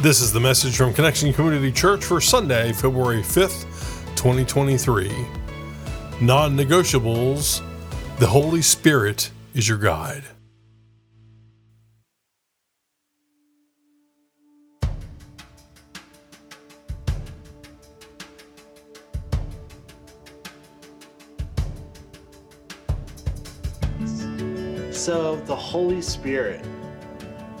This is the message from Connection Community Church for Sunday, February 5th, 2023. Non negotiables The Holy Spirit is your guide. So, the Holy Spirit.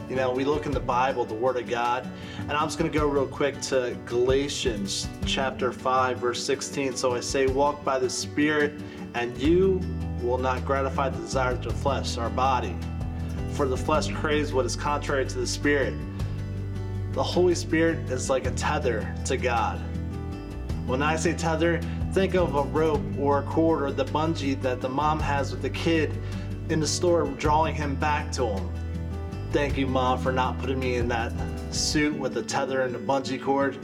You know, we look in the Bible, the Word of God, and I'm just going to go real quick to Galatians chapter 5, verse 16. So I say, walk by the Spirit, and you will not gratify the desires of the flesh, our body. For the flesh craves what is contrary to the Spirit. The Holy Spirit is like a tether to God. When I say tether, think of a rope or a cord or the bungee that the mom has with the kid in the store, drawing him back to him. Thank you, Mom, for not putting me in that suit with the tether and the bungee cord.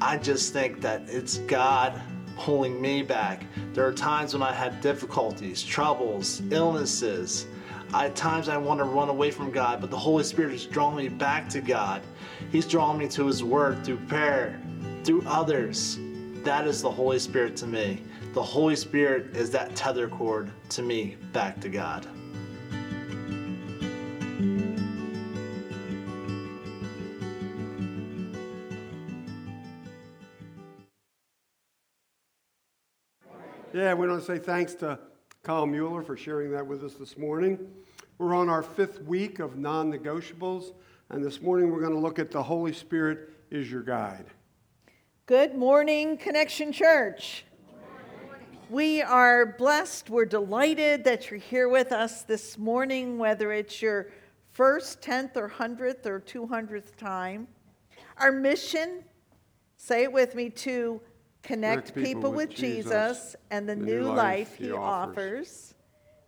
I just think that it's God pulling me back. There are times when I had difficulties, troubles, illnesses. At times I want to run away from God, but the Holy Spirit is drawing me back to God. He's drawing me to His Word through prayer, through others. That is the Holy Spirit to me. The Holy Spirit is that tether cord to me back to God. Yeah, we want to say thanks to Kyle Mueller for sharing that with us this morning. We're on our fifth week of non negotiables, and this morning we're going to look at the Holy Spirit is your guide. Good morning, Connection Church. We are blessed. We're delighted that you're here with us this morning, whether it's your first, 10th, or 100th, or 200th time. Our mission, say it with me, to connect, people, with Jesus, and the, new, life, he offers.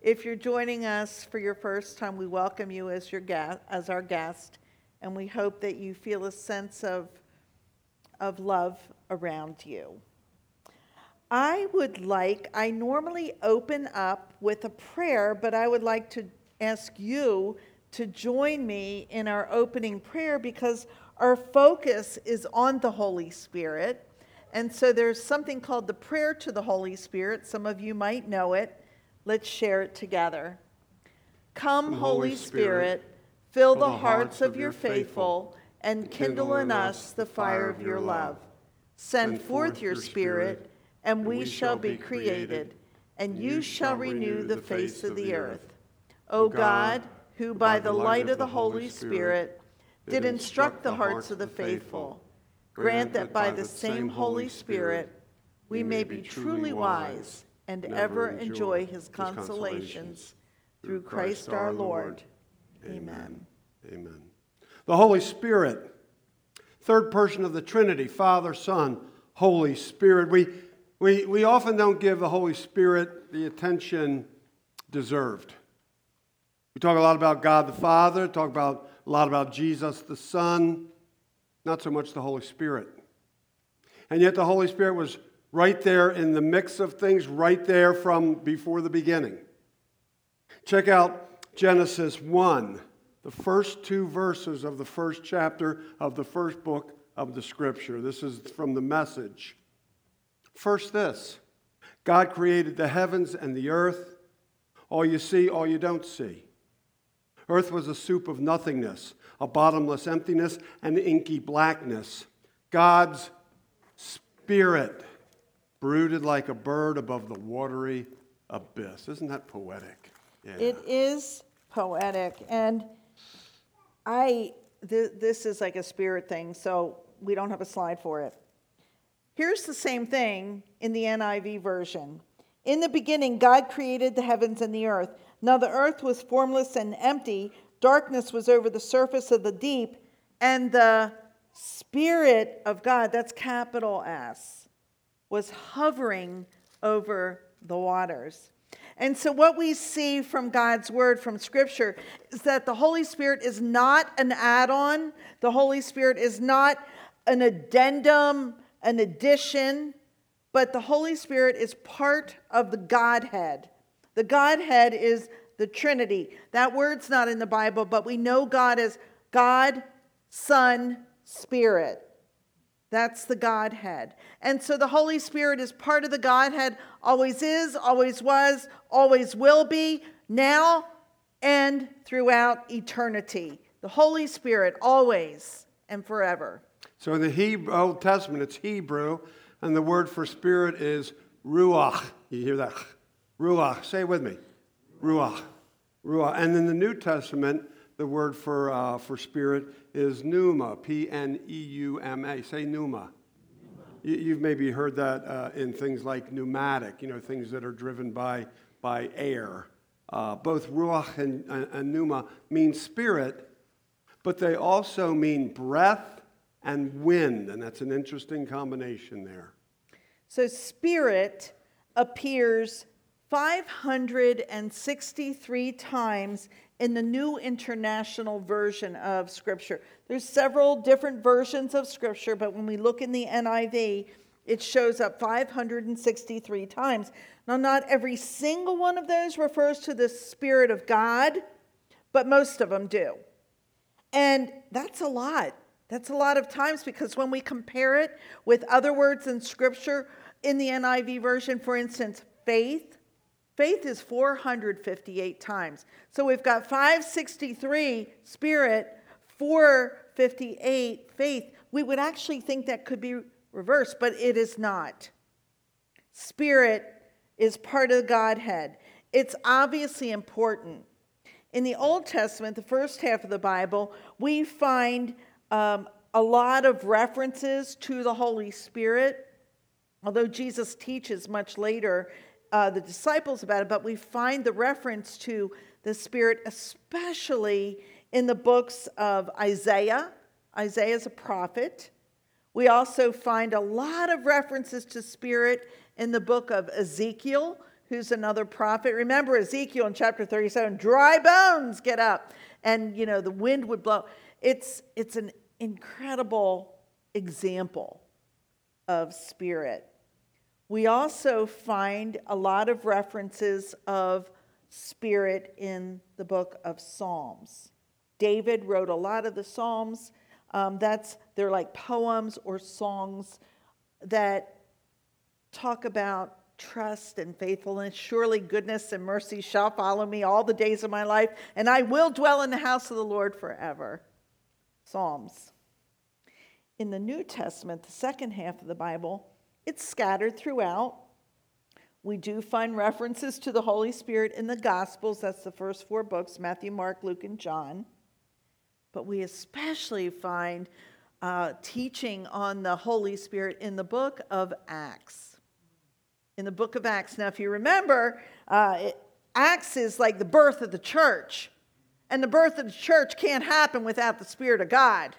If you're joining us for your first time, we welcome you as your guest, as our guest, and we hope that you feel a sense of of love around you. I would like, I normally open up with a prayer, but I would like to ask you to join me in our opening prayer because our focus is on the Holy Spirit. And so there's something called the prayer to the Holy Spirit. Some of you might know it. Let's share it together. Come, Holy Spirit, fill the hearts of your faithful and kindle in us the fire of your love. Send forth your Spirit, and we shall be created, and you shall renew the face of the earth. O God, who by the light of the Holy Spirit did instruct the hearts of the faithful, grant that by the same Holy Spirit we may be truly wise and ever enjoy his consolations through Christ our Lord. Amen. Amen. The Holy Spirit, third person of the Trinity, Father, Son, Holy Spirit. We, we, we often don't give the Holy Spirit the attention deserved. We talk a lot about God the Father, talk about a lot about Jesus the Son, not so much the Holy Spirit. And yet the Holy Spirit was right there in the mix of things, right there from before the beginning. Check out Genesis 1, the first two verses of the first chapter of the first book of the Scripture. This is from the message. First, this God created the heavens and the earth, all you see, all you don't see. Earth was a soup of nothingness, a bottomless emptiness, and inky blackness. God's spirit brooded like a bird above the watery abyss. Isn't that poetic? Yeah. It is poetic. And I, th- this is like a spirit thing, so we don't have a slide for it. Here's the same thing in the NIV version. In the beginning, God created the heavens and the earth. Now the earth was formless and empty, darkness was over the surface of the deep, and the Spirit of God, that's capital S, was hovering over the waters. And so, what we see from God's word, from scripture, is that the Holy Spirit is not an add on, the Holy Spirit is not an addendum, an addition, but the Holy Spirit is part of the Godhead. The Godhead is the Trinity. That word's not in the Bible, but we know God as God, Son, Spirit. That's the Godhead. And so the Holy Spirit is part of the Godhead, always is, always was, always will be, now and throughout eternity. The Holy Spirit, always and forever. So in the Hebrew, Old Testament, it's Hebrew, and the word for spirit is ruach. You hear that? Ruach. Say it with me. Ruach. Ruach. And in the New Testament, the word for, uh, for spirit is pneuma, P N E U M A. Say pneuma. You, have maybe heard that uh, in things like pneumatic, you know, things that are driven by, by air. Uh, both ruach and, and, and pneuma mean spirit, but they also mean breath and wind, and that's an interesting combination there. So, spirit appears 563 times in the New International Version of Scripture. There's several different versions of Scripture, but when we look in the NIV, it shows up 563 times. Now, not every single one of those refers to the Spirit of God, but most of them do. And that's a lot. That's a lot of times because when we compare it with other words in Scripture, in the NIV version, for instance, faith, Faith is 458 times. So we've got 563 spirit, 458 faith. We would actually think that could be reversed, but it is not. Spirit is part of the Godhead. It's obviously important. In the Old Testament, the first half of the Bible, we find um, a lot of references to the Holy Spirit. Although Jesus teaches much later uh, the disciples about it, but we find the reference to the Spirit, especially in the books of Isaiah. Isaiah is a prophet. We also find a lot of references to Spirit in the book of Ezekiel, who's another prophet. Remember Ezekiel in chapter 37 dry bones get up, and you know, the wind would blow. It's, it's an incredible example of Spirit. We also find a lot of references of spirit in the book of Psalms. David wrote a lot of the Psalms. Um, that's they're like poems or songs that talk about trust and faithfulness. Surely goodness and mercy shall follow me all the days of my life, and I will dwell in the house of the Lord forever. Psalms. In the New Testament, the second half of the Bible, it's scattered throughout. We do find references to the Holy Spirit in the Gospels. That's the first four books Matthew, Mark, Luke, and John. But we especially find uh, teaching on the Holy Spirit in the book of Acts. In the book of Acts. Now, if you remember, uh, it, Acts is like the birth of the church. And the birth of the church can't happen without the Spirit of God,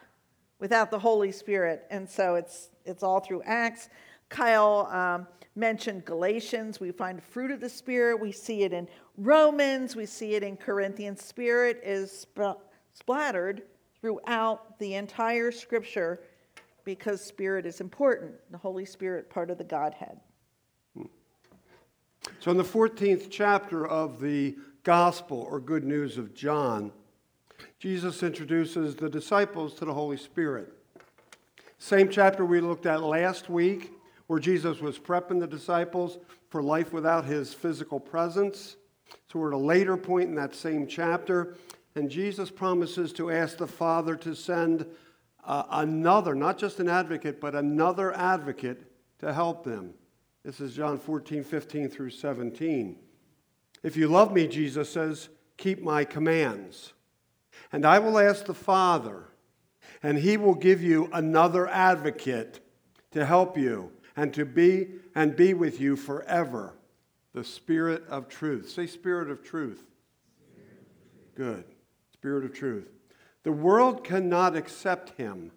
without the Holy Spirit. And so it's, it's all through Acts. Kyle um, mentioned Galatians. We find fruit of the Spirit. We see it in Romans. We see it in Corinthians. Spirit is sp- splattered throughout the entire scripture because Spirit is important. The Holy Spirit, part of the Godhead. So, in the 14th chapter of the Gospel or Good News of John, Jesus introduces the disciples to the Holy Spirit. Same chapter we looked at last week where Jesus was prepping the disciples for life without his physical presence. So we're at a later point in that same chapter, and Jesus promises to ask the Father to send uh, another, not just an advocate, but another advocate to help them. This is John 14, 15 through 17. If you love me, Jesus says, keep my commands. And I will ask the Father, and he will give you another advocate to help you and to be and be with you forever. The Spirit of truth. Say, Spirit of truth. Good. Spirit of truth. The world cannot accept him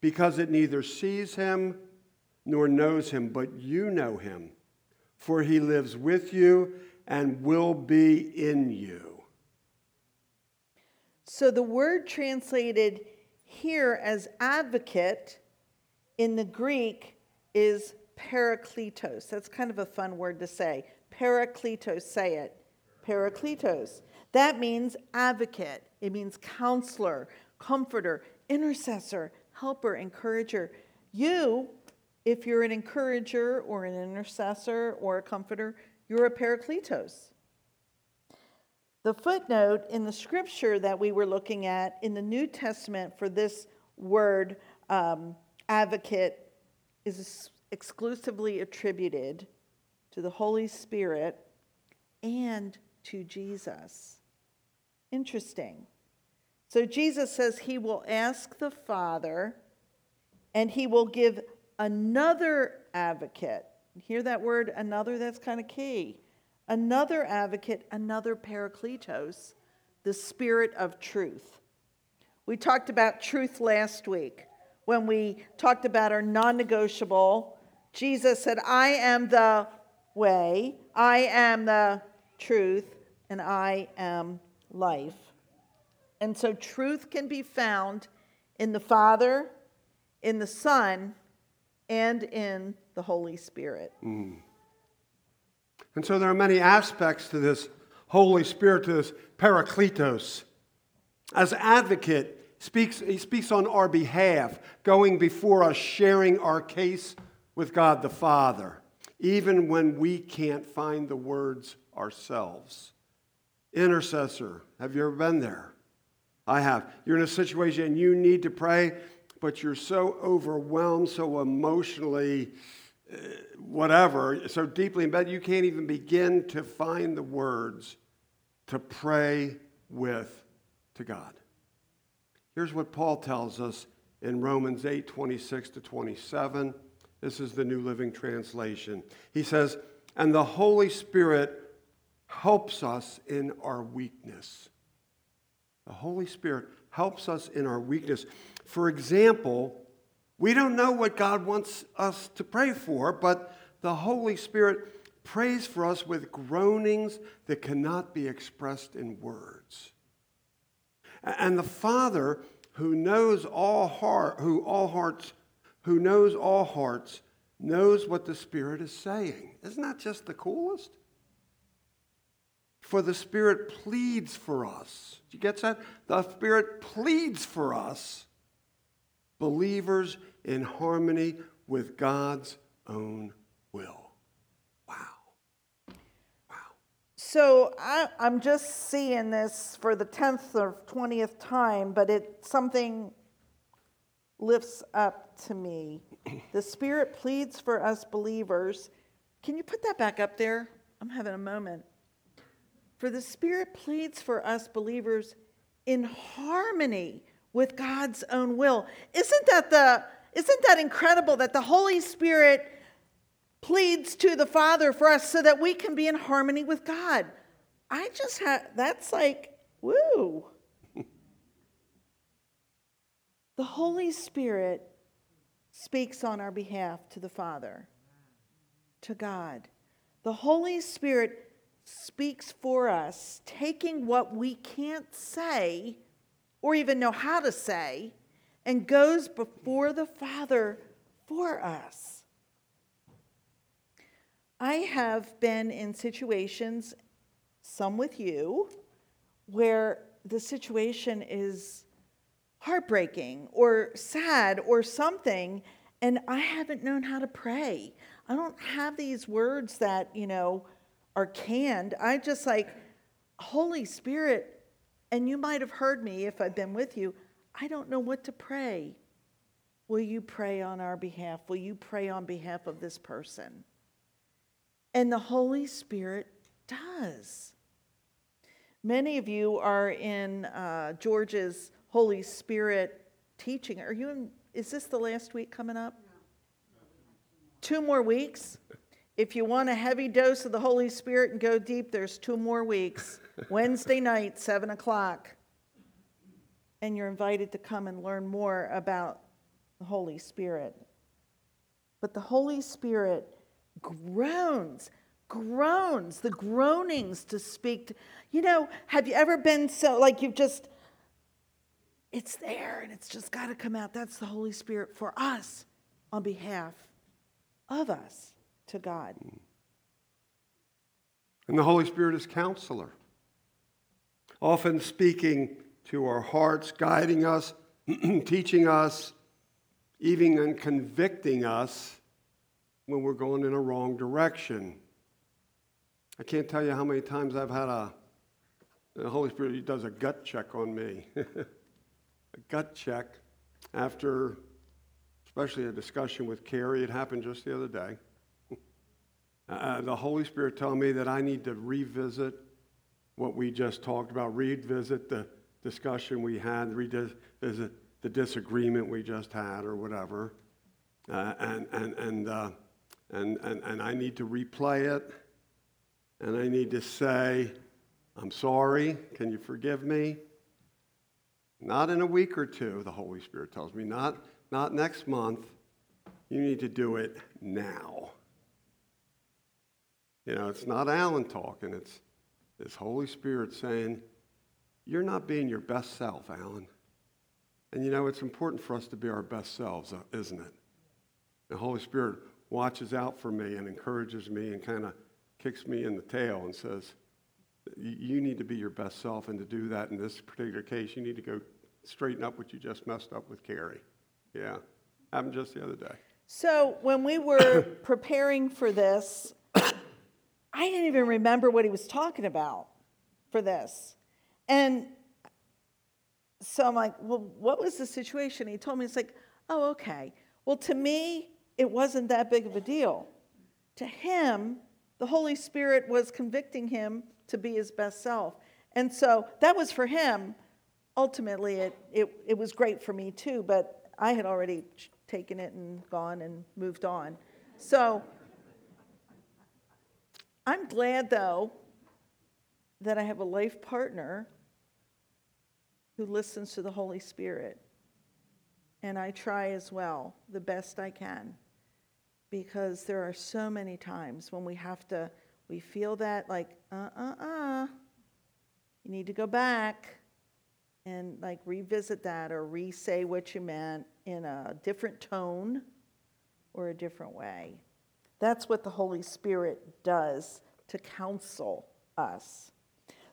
because it neither sees him nor knows him, but you know him, for he lives with you and will be in you. So the word translated here as advocate in the Greek is parakletos. That's kind of a fun word to say. Parakletos, say it. Parakletos. That means advocate, it means counselor, comforter, intercessor, helper, encourager. You, if you're an encourager or an intercessor or a comforter, you're a parakletos. The footnote in the scripture that we were looking at in the New Testament for this word um, advocate is exclusively attributed to the Holy Spirit and to Jesus. Interesting. So Jesus says he will ask the Father and he will give another advocate. Hear that word, another? That's kind of key. Another advocate, another parakletos, the Spirit of truth. We talked about truth last week when we talked about our non negotiable. Jesus said, I am the way, I am the truth, and I am life. And so truth can be found in the Father, in the Son, and in the Holy Spirit. Mm. And so there are many aspects to this Holy Spirit, to this Parakletos. As advocate, speaks, he speaks on our behalf, going before us, sharing our case with God the Father, even when we can't find the words ourselves. Intercessor, have you ever been there? I have. You're in a situation and you need to pray, but you're so overwhelmed, so emotionally, uh, whatever, so deeply embedded, you can't even begin to find the words to pray with to God. Here's what Paul tells us in Romans 8 26 to 27. This is the New Living Translation. He says, And the Holy Spirit helps us in our weakness. The Holy Spirit helps us in our weakness. For example, we don't know what God wants us to pray for, but the Holy Spirit prays for us with groanings that cannot be expressed in words. And the Father, who knows all heart, who all hearts, who knows all hearts, knows what the Spirit is saying. Isn't that just the coolest? For the Spirit pleads for us. Do you get that? The Spirit pleads for us, believers in harmony with God's own will. So I, am just seeing this for the 10th or 20th time, but it something lifts up to me. The Spirit pleads for us believers. Can you put that back up there? I'm having a moment. For the Spirit pleads for us believers in harmony with God's own will. Isn't that the isn't that incredible that the Holy Spirit pleads to the Father for us so that we can be in harmony with God? I just have that's like woo. the Holy Spirit speaks on our behalf to the Father, to God. The Holy Spirit speaks for us, taking what we can't say or even know how to say, and goes before the Father for us. I have been in situations, some with you, where the situation is heartbreaking or sad or something, and I haven't known how to pray. I don't have these words that, you know, are canned. I just like, Holy Spirit, and you might have heard me if I've been with you, I don't know what to pray. Will you pray on our behalf? Will you pray on behalf of this person? And the Holy Spirit does. Many of you are in uh, George's Holy Spirit teaching. Are you in, is this the last week coming up? Two more weeks? If you want a heavy dose of the Holy Spirit and go deep, there's two more weeks. Wednesday night, 7 o'clock. And you're invited to come and learn more about the Holy Spirit. But the Holy Spirit groans, groans, the groanings to speak. To, you know, have you ever been so, like you've just, it's there and it's just got to come out. That's the Holy Spirit for us on behalf of us to God. Mm. And the Holy Spirit is counselor, often speaking to our hearts, guiding us, teaching us, even in convicting us when we're going in a wrong direction. I can't tell you how many times I've had a, the Holy Spirit does a gut check on me. a gut check after, especially a discussion with Carrie. It happened just the other day. Uh, the Holy Spirit telling me that I need to revisit what we just talked about, revisit the discussion we had, revisit the disagreement we just had, or whatever. Uh, and, and, and, uh, and, and, and I need to replay it, and I need to say, I'm sorry, can you forgive me? Not in a week or two, the Holy Spirit tells me, not, not next month. You need to do it now. You know, it's not Alan talking, it's this Holy Spirit saying, You're not being your best self, Alan. And you know, it's important for us to be our best selves, uh, isn't it? The Holy Spirit watches out for me and encourages me and kind of kicks me in the tail and says, You need to be your best self. And to do that in this particular case, you need to go straighten up what you just messed up with Carrie. Yeah. Happened just the other day. So when we were preparing for this, I didn't even remember what he was talking about for this. And so I'm like, well, what was the situation? He told me, it's like, oh, okay. Well, to me, it wasn't that big of a deal. To him, the Holy Spirit was convicting him to be his best self. And so that was for him. Ultimately, it, it, it was great for me too, but I had already taken it and gone and moved on. So I'm glad, though, that I have a life partner who listens to the Holy Spirit. And I try as well, the best I can, because there are so many times when we have to, we feel that like, uh uh uh, you need to go back and like revisit that or re say what you meant in a different tone or a different way. That's what the Holy Spirit does to counsel us.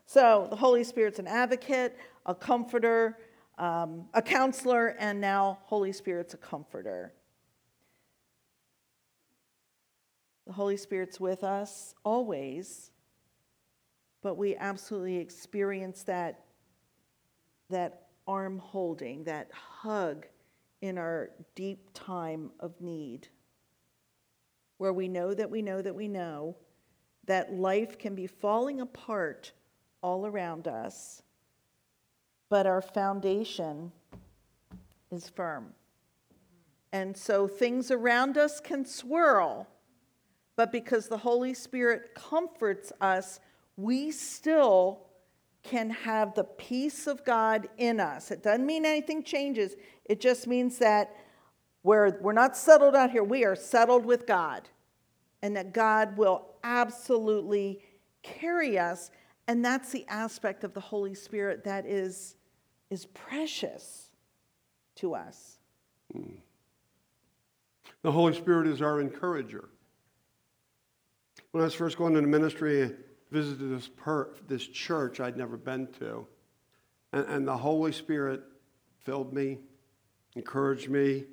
So the Holy Spirit's an advocate, a comforter, um, a counselor, and now Holy Spirit's a comforter. The Holy Spirit's with us always, but we absolutely experience that, that arm holding, that hug in our deep time of need where we know that we know that we know that life can be falling apart all around us, but our foundation is firm. And so things around us can swirl, but because the Holy Spirit comforts us, we still can have the peace of God in us. It doesn't mean anything changes, it just means that where we're not settled out here, we are settled with God. And that God will absolutely carry us. And that's the aspect of the Holy Spirit that is, is precious to us. Hmm. The Holy Spirit is our encourager. When I was first going into ministry, I visited this, per, this church I'd never been to. And, and the Holy Spirit filled me, encouraged me,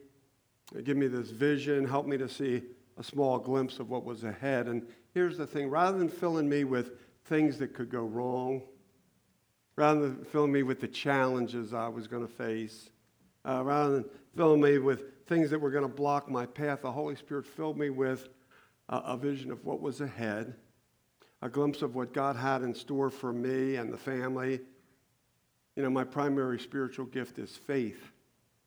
gave me this vision, helped me to see a small glimpse of what was ahead. And here's the thing rather than filling me with things that could go wrong, rather than filling me with the challenges I was going to face, uh, rather than filling me with things that were going to block my path, the Holy Spirit filled me with a, vision of what was ahead, a glimpse of what God had in store for me and the family. You know, my primary spiritual gift is faith.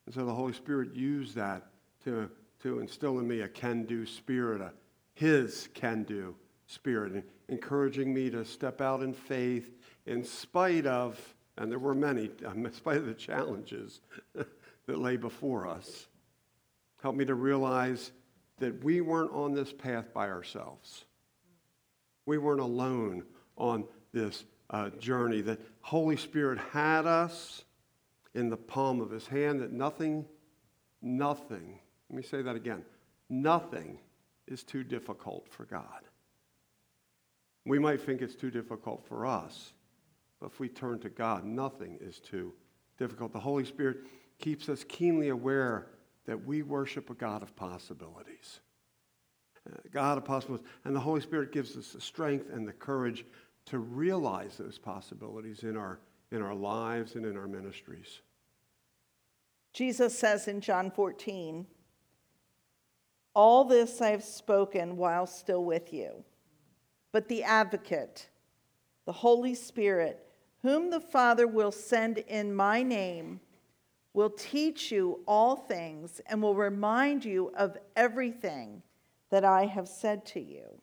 And so the Holy Spirit used that to, to instill in me a can do spirit, a His can do spirit, encouraging me to step out in faith in spite of, and there were many, in spite of the challenges that lay before us. Help me to realize that we weren't on this path by ourselves. We weren't alone on this uh, journey. That Holy Spirit had us in the palm of His hand. That nothing, nothing let me say that again. Nothing is too difficult for God. We might think it's too difficult for us, but if we turn to God, nothing is too difficult. The Holy Spirit keeps us keenly aware that we worship a God of possibilities. Uh, God of possibilities. And the Holy Spirit gives us the strength and the courage to realize those possibilities in our, in our lives and in our ministries. Jesus says in John 14, All this I have spoken while still with you. But the advocate, the Holy Spirit, whom the Father will send in my name, will teach you all things and will remind you of everything that I have said to you.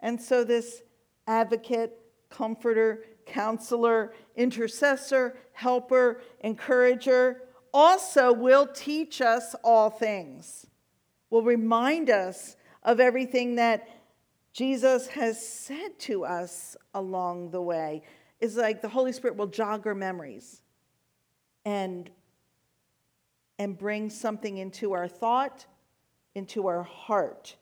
And so, this advocate, comforter, counselor, intercessor, helper, encourager also will teach us all things, will remind us of everything that Jesus has said to us along the way. It's like the Holy Spirit will jog our memories and, and bring something into our thought, into our heart.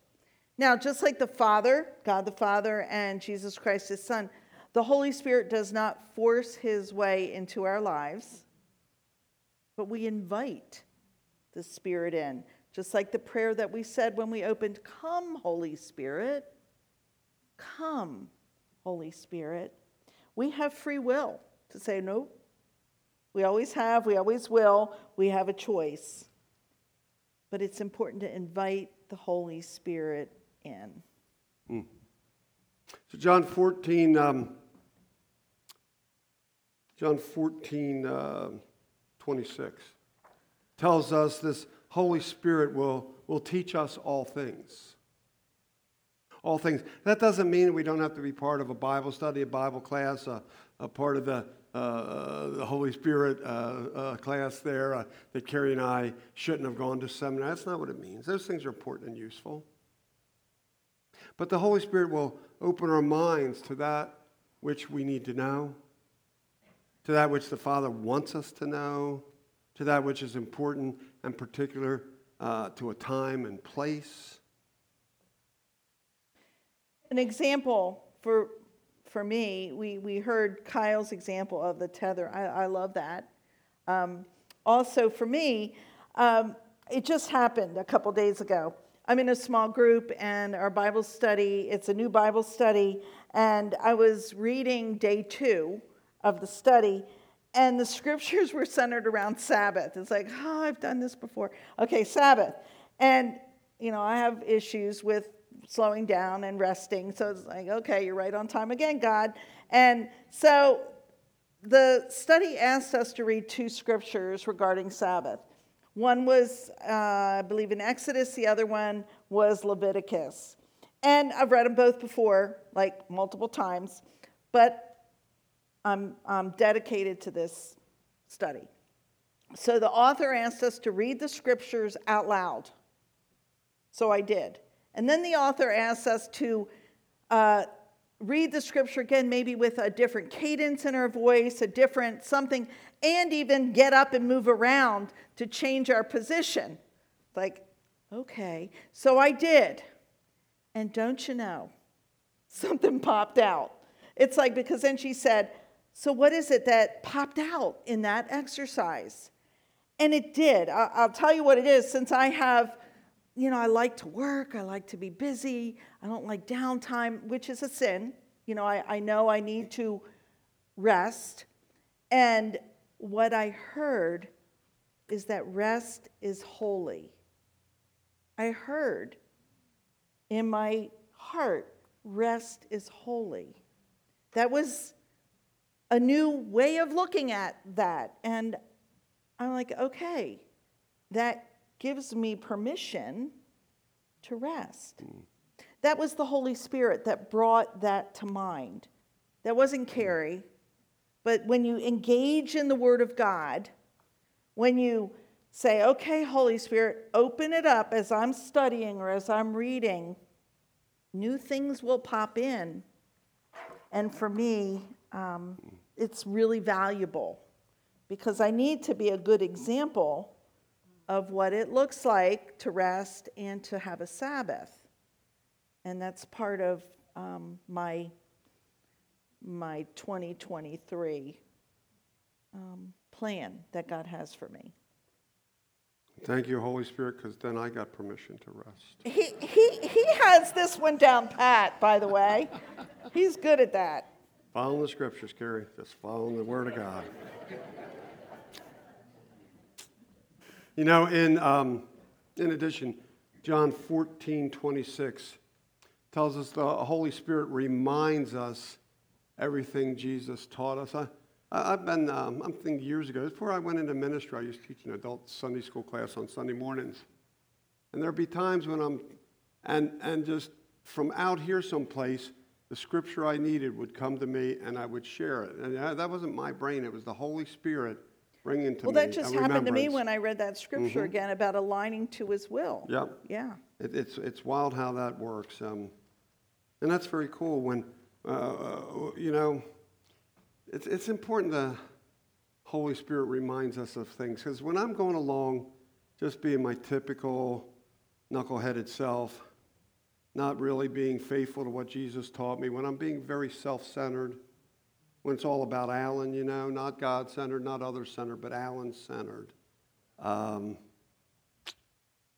Now, just like the Father, God the Father, and Jesus Christ, his Son, the Holy Spirit does not force his way into our lives, but we invite the Spirit in. Just like the prayer that we said when we opened, Come, Holy Spirit. Come, Holy Spirit. We have free will to say, Nope, we always have, we always will. We have a choice. But it's important to invite the Holy Spirit in. Mm. So, John 14, um, John 14, uh, 26 tells us this Holy Spirit will, will teach us all things. All things. That doesn't mean we don't have to be part of a Bible study, a Bible class, a, a part of the uh, the Holy Spirit uh, uh, class there uh, that Carrie and I shouldn't have gone to seminary. That's not what it means. Those things are important and useful. But the Holy Spirit will open our minds to that which we need to know, to that which the Father wants us to know, to that which is important and particular uh, to a time and place. An example for for me, we, we heard Kyle's example of the tether. I, I love that. Um, also, for me, um, it just happened a couple days ago. I'm in a small group and our Bible study, it's a new Bible study, and I was reading day two of the study, and the scriptures were centered around Sabbath. It's like, oh, I've done this before. Okay, Sabbath. And, you know, I have issues with slowing down and resting. So it's like, okay, you're right on time again, God. And so the study asked us to read two scriptures regarding Sabbath. One was, uh, I believe, in Exodus, the other one was Leviticus. And I've read them both before, like multiple times, but I'm, I'm dedicated to this study. So the author asked us to read the scriptures out loud. So I did. And then the author asks us to uh, read the scripture again, maybe with a different cadence in our voice, a different something, and even get up and move around to change our position. Like, okay. So I did. And don't you know, something popped out. It's like, because then she said, So what is it that popped out in that exercise? And it did. I'll tell you what it is since I have you know, I like to work, I like to be busy, I don't like downtime, which is a sin. You know, I, I know I need to rest. And what I heard is that rest is holy. I heard in my heart, rest is holy. That was a new way of looking at that. And I'm like, okay, that gives me permission to rest. Mm. That was the Holy Spirit that brought that to mind. That wasn't mm. Carrie, but when you engage in the Word of God, when you say, okay, Holy Spirit, open it up as I'm studying or as I'm reading, new things will pop in. And for me, um, mm. it's really valuable because I need to be a good example of what it looks like to rest and to have a Sabbath. And that's part of um, my, my 2023 um, plan that God has for me. Thank you, Holy Spirit, because then I got permission to rest. He, he, he has this one down pat, by the way. He's good at that. Following the scriptures, Carrie. Just following the Word of God. You know, in, um, in addition, John 14, 26 tells us the Holy Spirit reminds us everything Jesus taught us. I, I've been, um, I'm thinking years ago, before I went into ministry, I used to teach an adult Sunday school class on Sunday mornings. And there'd be times when I'm, and, and just from out here someplace, the scripture I needed would come to me and I would share it. And that wasn't my brain, it was the Holy Spirit bringing to well, me. Well, that just happened to me when I read that scripture mm-hmm. again about aligning to his will. Yep. Yeah. It, it's, it's wild how that works. Um, and that's very cool when, uh, uh you know, it's, it's important the Holy Spirit reminds us of things. Because when I'm going along, just being my typical knuckleheaded self, not really being faithful to what Jesus taught me, when I'm being very self centered, when it's all about Alan, you know, not God centered, not other centered, but Alan centered. Um,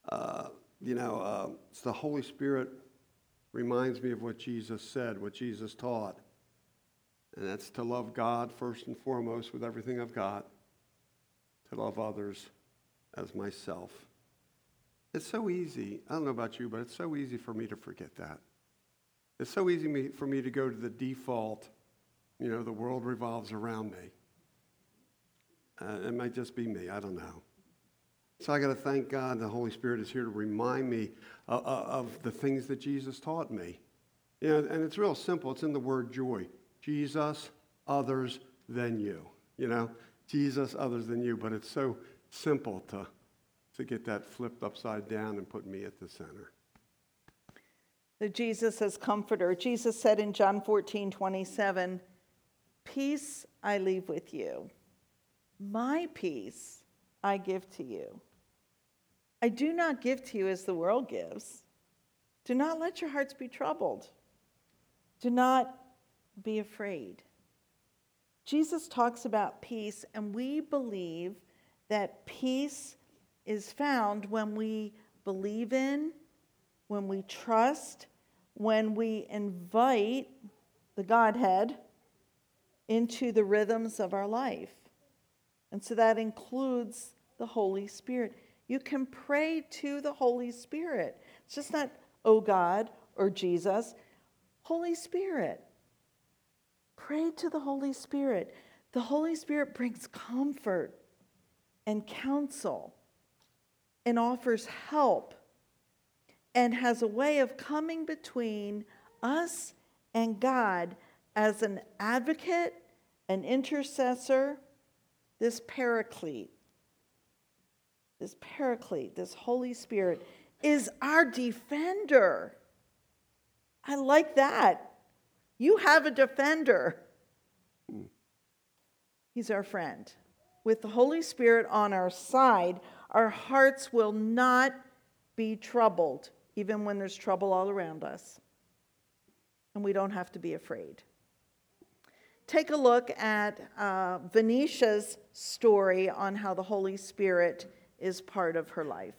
uh, you know, uh, it's the Holy Spirit reminds me of what Jesus said, what Jesus taught. And that's to love God first and foremost with everything I've got, to love others as myself. It's so easy. I don't know about you, but it's so easy for me to forget that. It's so easy for me to go to the default, you know, the world revolves around me. Uh, it might just be me. I don't know. So I got to thank God the Holy Spirit is here to remind me uh, uh, of the things that Jesus taught me. You know, and it's real simple. It's in the word joy. Jesus, others, than you. You know, Jesus, others than you. But it's so simple to, to get that flipped upside down and put me at the center. The Jesus as comforter. Jesus said in John 14, 27, Peace I leave with you, my peace I give to you. I do not give to you as the world gives. Do not let your hearts be troubled. Do not be afraid. Jesus talks about peace, and we believe that peace is found when we believe in, when we trust, when we invite the Godhead into the rhythms of our life. And so that includes the Holy Spirit. You can pray to the Holy Spirit. It's just not, oh God or Jesus, Holy Spirit. Pray to the Holy Spirit. The Holy Spirit brings comfort and counsel and offers help and has a way of coming between us and God as an advocate, an intercessor, this paraclete. This paraclete, this Holy Spirit, is our defender. I like that. You have a defender. He's our friend. With the Holy Spirit on our side, our hearts will not be troubled, even when there's trouble all around us. And we don't have to be afraid. Take a look at uh, Venetia's story on how the Holy Spirit is part of her life.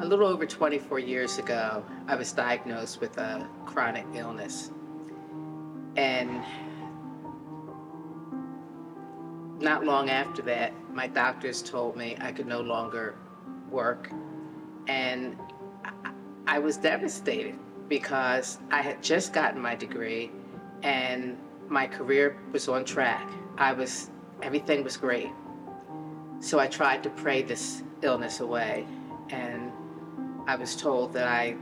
A little over 24 years ago, I was diagnosed with a chronic illness. And not long after that, my doctors told me I could no longer work. And I was devastated because I had just gotten my degree and my career was on track. I was, everything was great. So I tried to pray this illness away. And I was told that I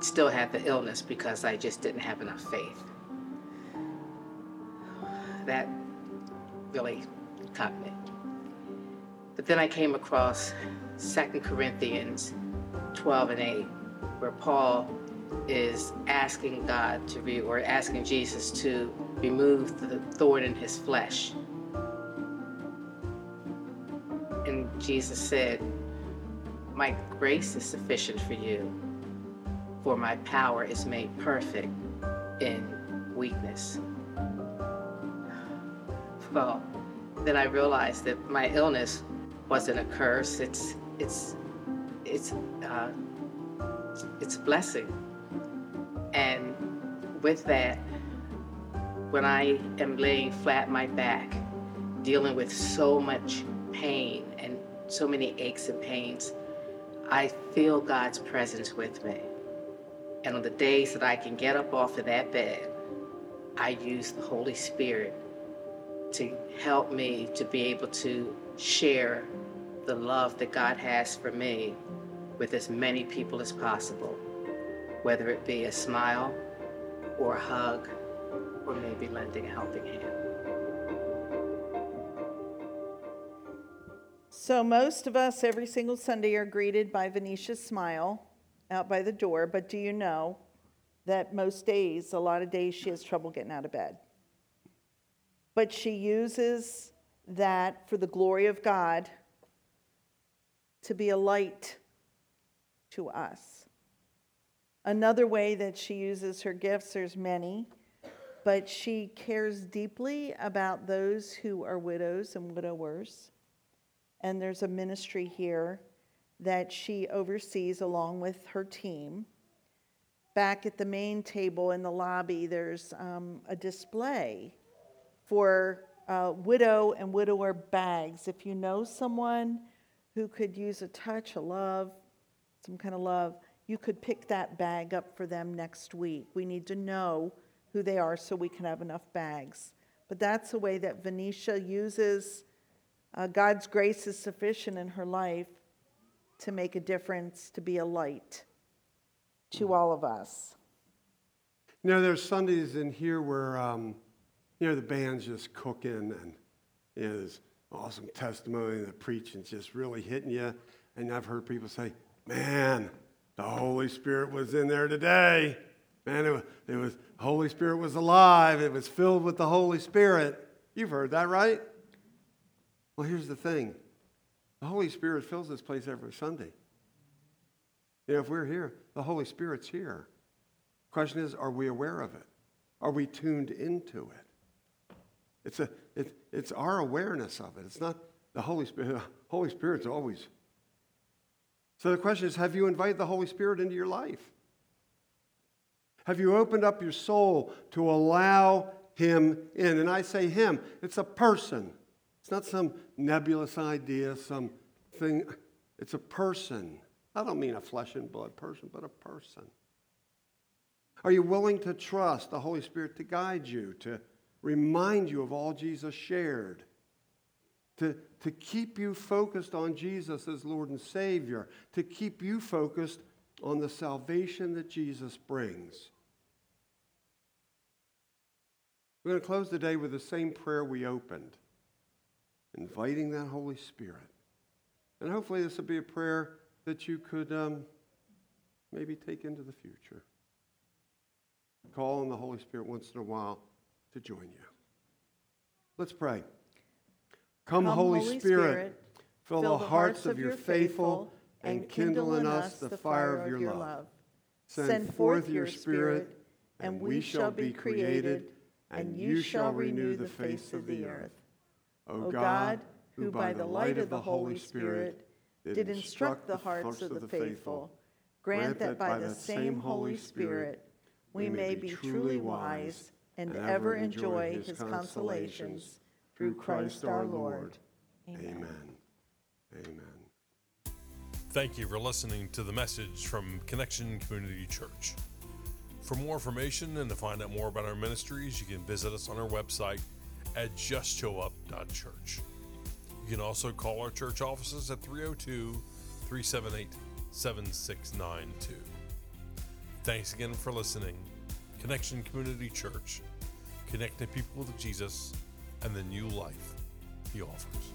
still had the illness because I just didn't have enough faith. That really cut me. But then I came across 2 Corinthians 12 and 8, where Paul is asking God to be, or asking Jesus to remove the thorn in his flesh. And Jesus said, my grace is sufficient for you, for my power is made perfect in weakness. well, then I realized that my illness wasn't a curse. It's it's it's uh, it's a blessing. And with that, when I am laying flat my back, dealing with so much pain and so many aches and pains, I feel God's presence with me. And on the days that I can get up off of that bed, I use the Holy Spirit to help me to be able to share the love that God has for me with as many people as possible, whether it be a smile or a hug or maybe lending a helping hand. So, most of us every single Sunday are greeted by Venetia's smile out by the door, but do you know that most days, a lot of days, she has trouble getting out of bed? But she uses that for the glory of God to be a light to us. Another way that she uses her gifts, there's many, but she cares deeply about those who are widows and widowers. And there's a ministry here that she oversees along with her team. Back at the main table in the lobby, there's um, a display for uh, widow and widower bags. If you know someone who could use a touch, a love, some kind of love, you could pick that bag up for them next week. We need to know who they are so we can have enough bags. But that's a way that Venetia uses uh, God's grace is sufficient in her life to make a difference, to be a light to all of us. You know, there's Sundays in here where, um, you know, the band's just cooking and, you know, there's awesome testimony, the preaching's just really hitting you. And I've heard people say, man, the Holy Spirit was in there today. Man, it was, it was Holy Spirit was alive. It was filled with the Holy Spirit. You've heard that, right? Well, here's the thing. The Holy Spirit fills this place every Sunday. You know, if we're here, the Holy Spirit's here. Question is, are we aware of it? Are we tuned into it? It's, a, it, it's our awareness of it. It's not the Holy Spirit. The Holy Spirit's always. So the question is, have you invited the Holy Spirit into your life? Have you opened up your soul to allow him in? And I say him, it's a person. It's not some nebulous idea, some thing. It's a person. I don't mean a flesh and blood person, but a person. Are you willing to trust the Holy Spirit to guide you, to remind you of all Jesus shared, to, to keep you focused on Jesus as Lord and Savior, to keep you focused on the salvation that Jesus brings? We're going to close the day with the same prayer we opened, inviting that Holy Spirit. And hopefully, this will be a prayer that you could um, maybe take into the future. Call on the Holy Spirit once in a while to join you. Let's pray. Come, Come, Holy, Holy Spirit, Spirit, fill the hearts of your faithful and kindle in us the fire of your love. Send forth your Spirit, and we shall be created, and you shall renew the face of the earth. O God, who by the light of the Holy Spirit did instruct the hearts of the faithful, grant that by the same Holy Spirit we may be truly wise and ever enjoy his consolations through Christ our Lord. Amen. Amen. Thank you for listening to the message from Connection Community Church. For more information and to find out more about our ministries, you can visit us on our website at justshowup.church. You can also call our church offices at 302 378 7692. Thanks again for listening. Connection Community Church, connecting people with Jesus and the new life he offers.